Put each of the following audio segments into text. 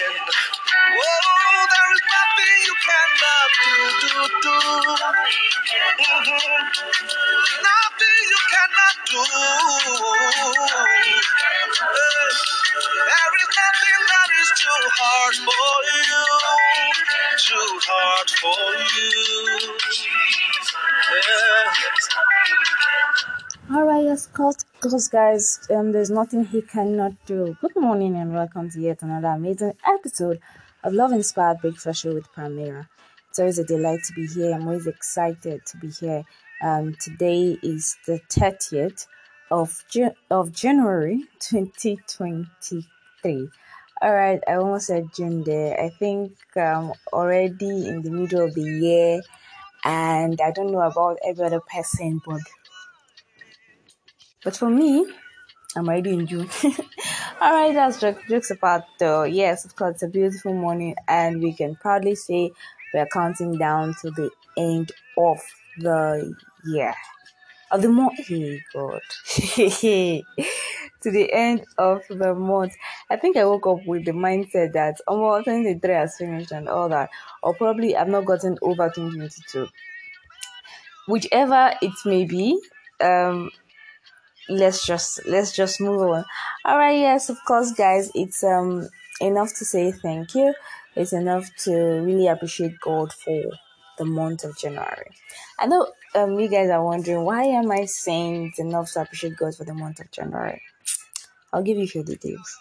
Oh, there is nothing you cannot do, do, do. Mhm. Nothing you cannot do. There is nothing that is too hard for you. Too hard for you. Yeah. Alright, yes, cause, cause guys, um, there's nothing he cannot do. Good morning and welcome to yet another amazing episode of Love Inspired Breakfast Show with Pramira. It's always a delight to be here. I'm always excited to be here. Um, today is the 30th of Ju- of January 2023. All right, I almost said June there. I think um already in the middle of the year, and I don't know about every other person, but but for me, I'm already in June. All right, that's jokes, jokes apart though. Yes, of course, it's a beautiful morning, and we can proudly say we're counting down to the end of the year. Of the month, hey God, to the end of the month. I think I woke up with the mindset that almost 23 has finished and all that, or probably I've not gotten over 2022. Whichever it may be, um, let's just let's just move on. All right yes of course guys it's um enough to say thank you. It's enough to really appreciate god for the month of january. I know um you guys are wondering why am i saying it's enough to appreciate god for the month of january? I'll give you a few details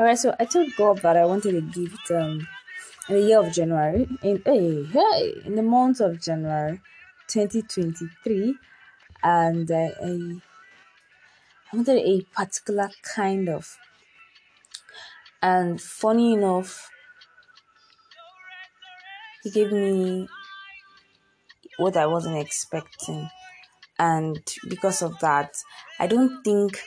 all right so i told god that i wanted a gift um in the year of january. In hey hey in the month of january 2023 and uh, I, I wanted a particular kind of and funny enough he gave me what i wasn't expecting. And because of that i don't think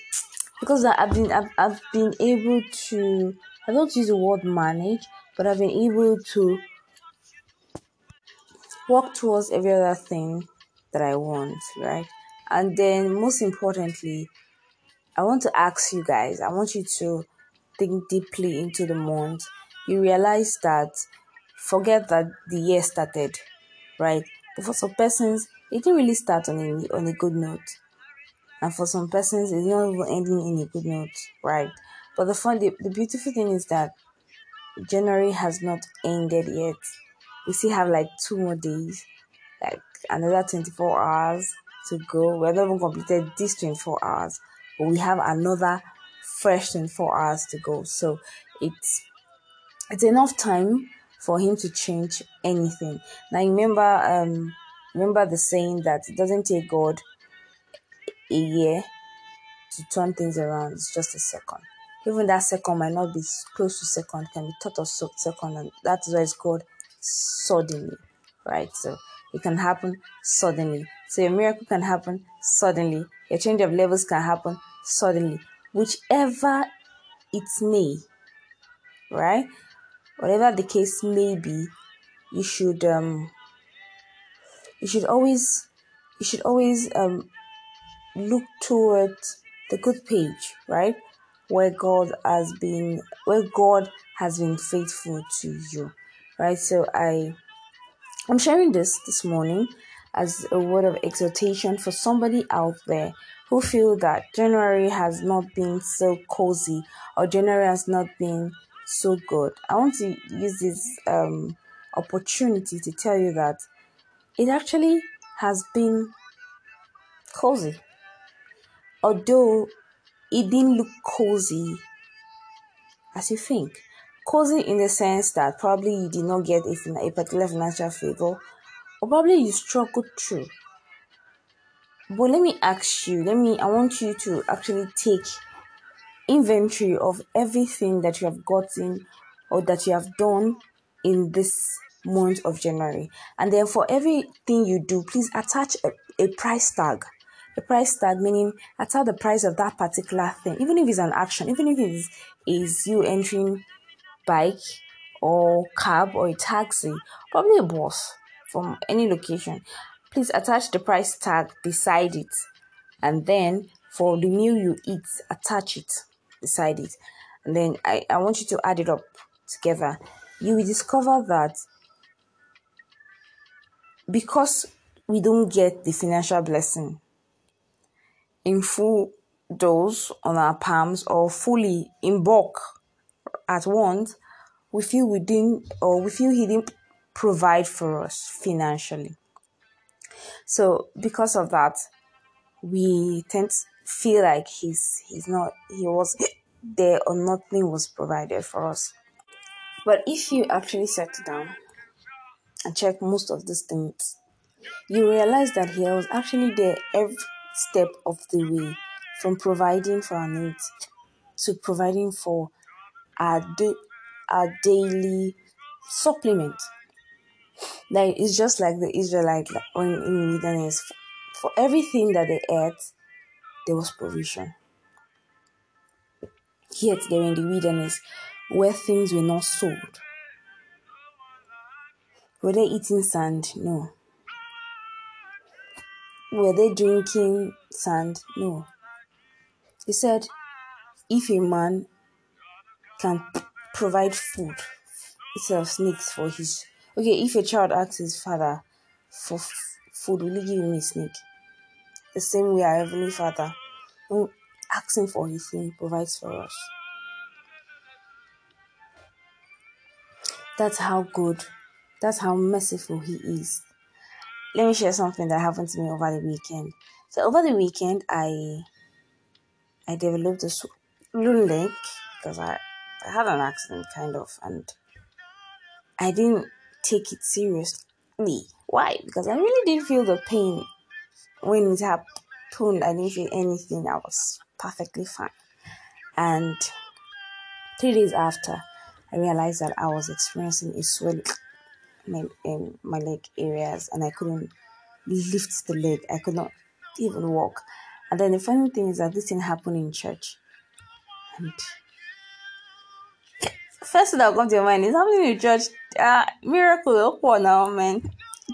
because i've been i've, I've been able to i don't use the word manage but i've been able to work towards every other thing that i want right and then most importantly I want to ask you guys, I want you to think deeply into the month. You realize that forget that the year started, right? But for some persons, it didn't really start on a, on a good note. And for some persons, it's not even ending in a good note, right? But the fun, the, the beautiful thing is that January has not ended yet. We still have like two more days, like another 24 hours to go. We have not even completed these 24 hours, but we have another fresh 24 hours to go. So it's it's enough time for him to change anything. Now remember um remember the saying that it doesn't take God a year to turn things around. It's just a second. Even that second might not be close to second, can be thought of second, and that is why it's called suddenly, right? So it can happen suddenly. So your miracle can happen suddenly. Your change of levels can happen suddenly. Whichever it may, right? Whatever the case may be, you should um you should always you should always um look towards the good page, right? Where God has been where God has been faithful to you. Right? So I I'm sharing this this morning as a word of exhortation for somebody out there who feel that January has not been so cozy or January has not been so good. I want to use this um opportunity to tell you that it actually has been cozy although it didn't look cozy as you think. Cozy in the sense that probably you did not get a, a particular financial favor, or probably you struggled through. But let me ask you, let me, I want you to actually take inventory of everything that you have gotten or that you have done in this month of January. And then for everything you do, please attach a, a price tag. A price tag meaning attach the price of that particular thing, even if it's an action, even if it is, is you entering bike or cab or a taxi, probably a bus from any location. Please attach the price tag beside it. And then for the meal you eat, attach it beside it. And then I, I want you to add it up together. You will discover that because we don't get the financial blessing in full dose on our palms or fully in bulk at once, we feel we didn't or we feel he didn't provide for us financially. So because of that, we tend to feel like he's he's not he was there or nothing was provided for us. But if you actually settle down and check most of these things, you realize that he was actually there every step of the way, from providing for our needs to providing for our, da- our daily supplement. Like it's just like the Israelite when in the wilderness, for everything that they ate, there was provision. Yet they're in the wilderness where things were not sold. Were they eating sand? No. Were they drinking sand? No. He said, if a man can provide food of snakes for his. Okay, if a child asks his father for f- food, will he give him a snake? The same way our Heavenly Father, when asking for his thing, provides for us. That's how good, that's how merciful He is. Let me share something that happened to me over the weekend. So over the weekend, I I developed a swollen leg because I, I had an accident kind of, and I didn't take it seriously. Why? Because I really didn't feel the pain when it happened. I didn't feel anything. I was perfectly fine. And three days after, I realized that I was experiencing a swelling in, in my leg areas and I couldn't lift the leg. I could not even walk. And then the funny thing is that this thing happened in church. And first thing that comes to your mind is happening in church. Uh, miracle, opo now, man.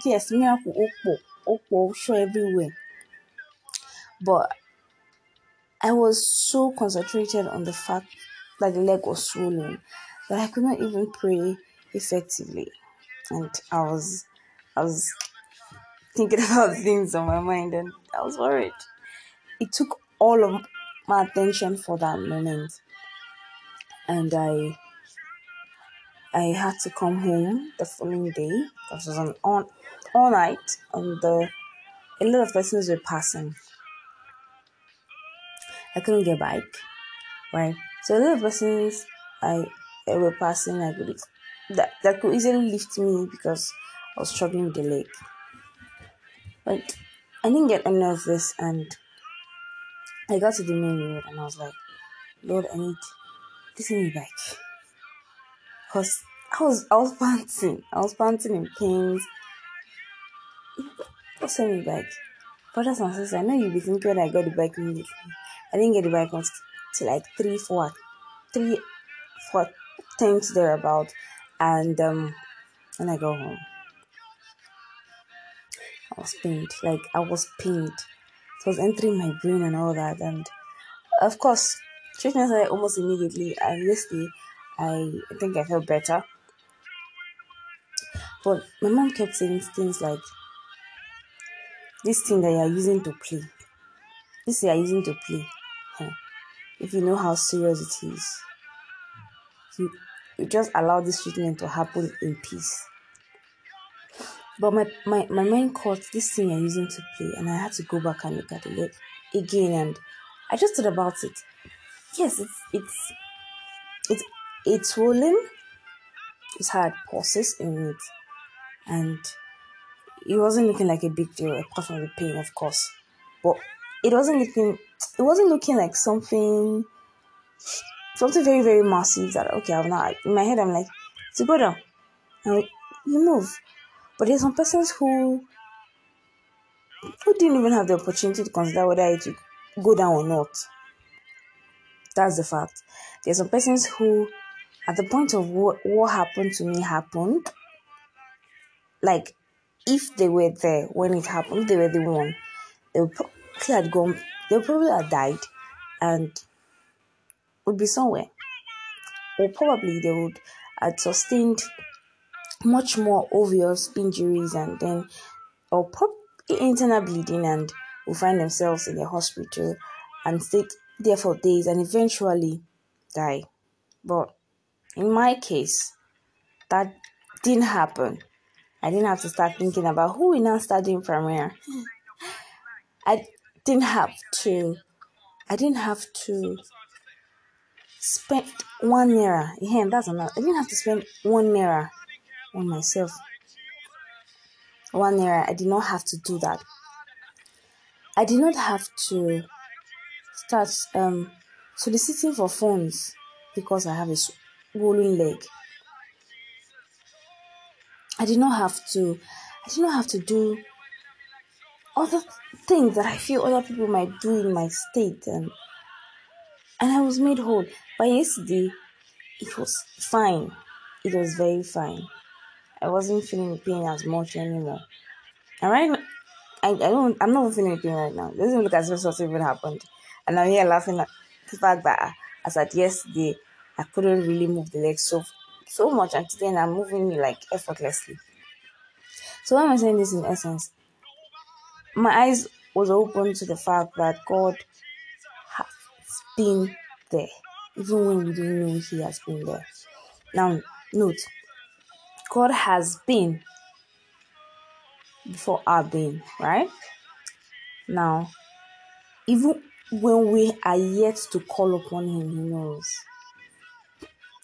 Yes, miracle, opo, opo, show everywhere. But I was so concentrated on the fact that the leg was swollen that I could not even pray effectively. And I was I was thinking about things on my mind and I was worried. It took all of my attention for that moment. And I I had to come home the following day. It was on all, night and the a lot of persons were passing. I couldn't get bike, right? So a lot of persons I, I were passing, I could that that could easily lift me because I was struggling with the leg. But I didn't get any of this, and I got to the main road, and I was like, Lord, I need this me back, cause I was I was panting, I was panting in pains. Just send me back. Brothers and sisters, I know you'll be thinking I got the bike immediately. I didn't get the bike until like three, four, three, four times thereabout. And um, when I go home, I was pained. Like I was pained. It was entering my brain and all that. And of course, treatment started almost immediately. And this day, I, think I felt better. But my mom kept saying things like, "This thing that you are using to play, this you are using to play, huh? if you know how serious it is, you you just allow this treatment to happen in peace." But my, my, my mind caught this thing you're using to play, and I had to go back and look at leg again, and I just thought about it. Yes, it's it's it's it's swollen. It's had pulses in it, and it wasn't looking like a big deal apart from the pain, of course. But it wasn't looking it wasn't looking like something something very very massive that okay I'm not in my head I'm like to go down and you move. But there's some persons who who didn't even have the opportunity to consider whether it would go down or not. That's the fact. There's some persons who, at the point of what, what happened to me happened, like if they were there when it happened, they were the one, they would probably had gone, they would probably have died and would be somewhere. Or probably they would have sustained much more obvious injuries and then, or probably internal bleeding and will find themselves in the hospital and stay there for days and eventually die. But in my case, that didn't happen. I didn't have to start thinking about who will now start doing premiere. I didn't have to. I didn't have to spend one naira. Yeah, that's enough. I didn't have to spend one naira on myself. One naira. I did not have to do that. I did not have to start um soliciting for funds because I have a swollen leg. I did not have to. I did not have to do other things that I feel other people might do in my state, and and I was made whole. By yesterday, it was fine. It was very fine. I wasn't feeling the pain as much anymore. And right, I, I don't. I'm not feeling the pain right now. It doesn't look as if something even happened, and I'm here laughing at the fact that as at yesterday, I couldn't really move the legs so so much, and today I'm moving like effortlessly. So why am I saying this in essence? My eyes was open to the fact that God been there, even when we didn't know He has been there. Now, note, God has been before our being, right? Now, even when we are yet to call upon Him, He knows.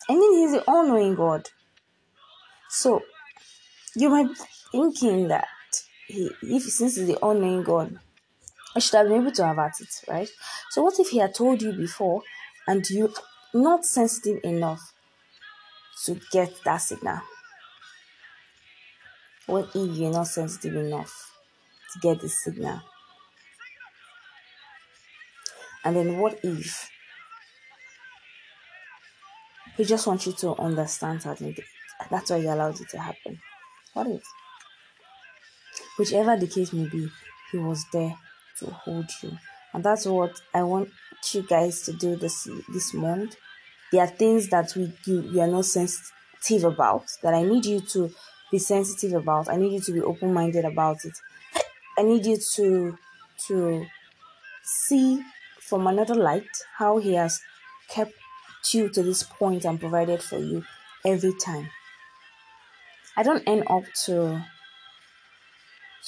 I mean, He's the all knowing God. So, you might be thinking that he, if since He's the all knowing God, Should have been able to avert it, right? So, what if He had told you before and you're not sensitive enough to get that signal? What if you're not sensitive enough to get the signal? And then what if he just wants you to understand something? That's why he allowed it to happen. What if? Whichever the case may be, he was there to hold you. And that's what I want you guys to do this this month. There are things that we do we are not sensitive about that I need you to be sensitive about. I need you to be open minded about it. I need you to to see from another light how he has kept you to this point and provided for you every time. I don't end up to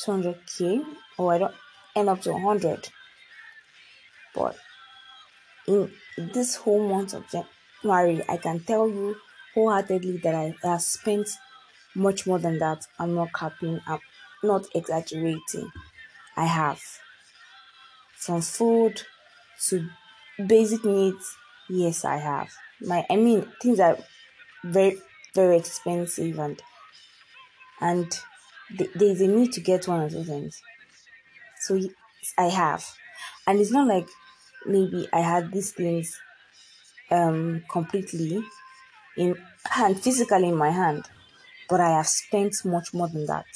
200k or I don't end up to 100, but in this whole month of January, I can tell you wholeheartedly that I have spent much more than that. I'm not capping, I'm not exaggerating. I have. From food to basic needs, yes, I have. My, I mean, things are very, very expensive and and th- there's a need to get one of those things. So I have, and it's not like maybe I had these things um completely in hand, physically in my hand, but I have spent much more than that.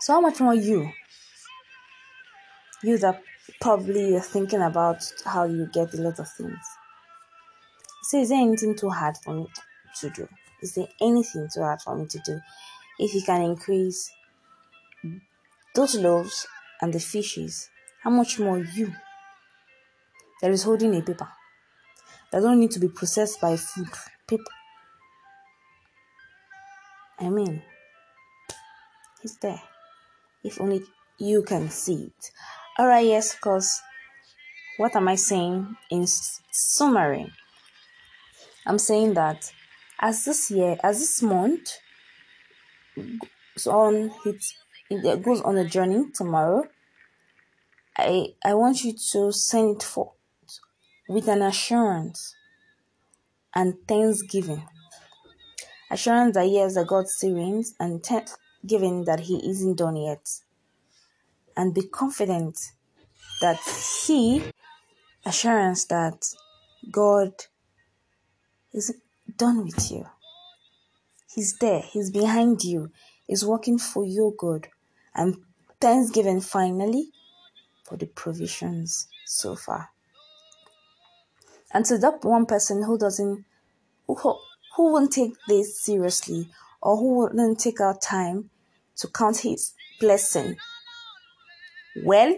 So how much more you? You that probably you're thinking about how you get a lot of things. So is there anything too hard for me to do? Is there anything too hard for me to do? If you can increase those loaves and the fishes, how much more you that is holding a paper that don't need to be processed by food paper. I mean, it's there. If only you can see it. Alright, yes, because what am I saying in summary? I'm saying that as this year, as this month goes on, it goes on a journey tomorrow. I I want you to send it forth with an assurance and thanksgiving. Assurance that yes, that God still reigns, and thanksgiving that He isn't done yet. And be confident that He, assurance that God is done with you. He's there, He's behind you, He's working for your good. And thanksgiving finally for the provisions so far. And to that one person who doesn't, who, who won't take this seriously or who wouldn't take our time to count his blessing, well,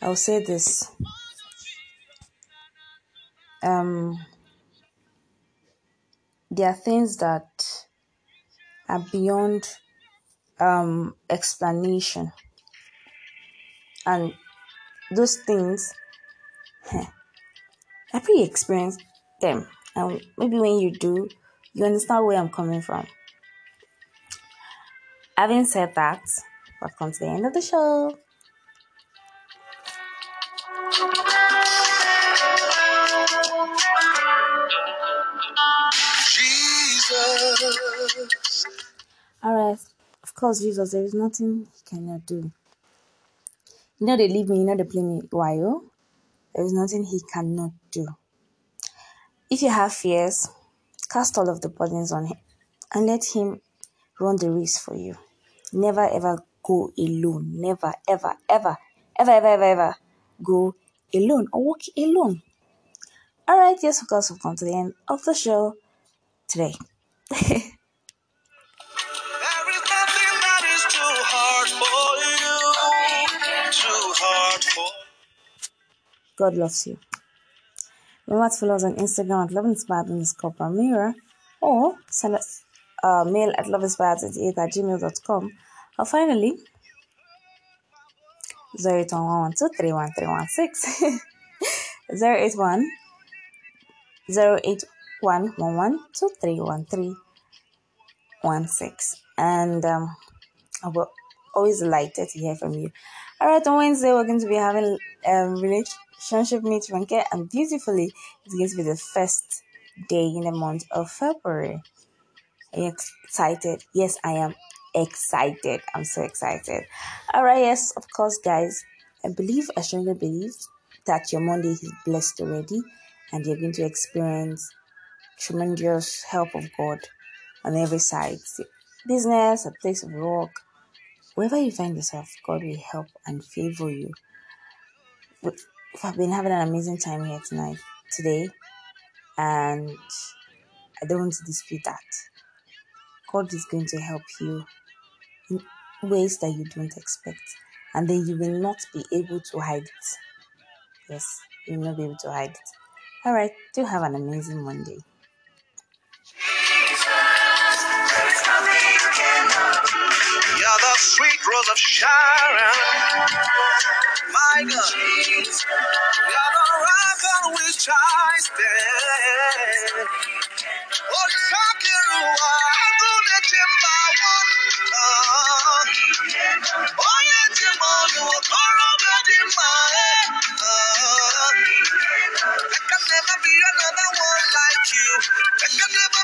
I'll say this. Um, there are things that are beyond um, explanation. And those things, I pretty experienced them. And maybe when you do, you understand where I'm coming from. Having said that, welcome to the end of the show. Jesus. All right. Course, Jesus, there is nothing he cannot do. You know they leave me, you know they play me while. There is nothing he cannot do. If you have fears, cast all of the burdens on him and let him run the race for you. Never ever go alone. Never, ever, ever, ever, ever, ever, ever go alone or walk alone. All right, yes, of course, we've come to the end of the show today. God loves you. Remember to follow us on Instagram at loveinspired underscore Palmyra or send us a mail at loveinspired28 at gmail.com. Or finally, 081 081 And um, I will always delighted to hear from you. All right, on Wednesday, we're going to be having um, relationship meet Ranke, and beautifully, it's going to be the first day in the month of February. Are you excited? Yes, I am excited. I'm so excited. All right, yes, of course, guys. I believe, I strongly believe that your Monday is blessed already, and you're going to experience tremendous help of God on every side business, a place of work, wherever you find yourself, God will help and favor you. I've been having an amazing time here tonight, today, and I don't want to dispute that. God is going to help you in ways that you don't expect, and then you will not be able to hide it. Yes, you will not be able to hide it. All right, do have an amazing Monday. Sweet rose of Sharon. My God. You're the rock on which oh, I stand. Oh, Shakirua, Agune Chimba One. Oh, yeah, Jimon, Koro Gadimba. There can never be another one like you. There can never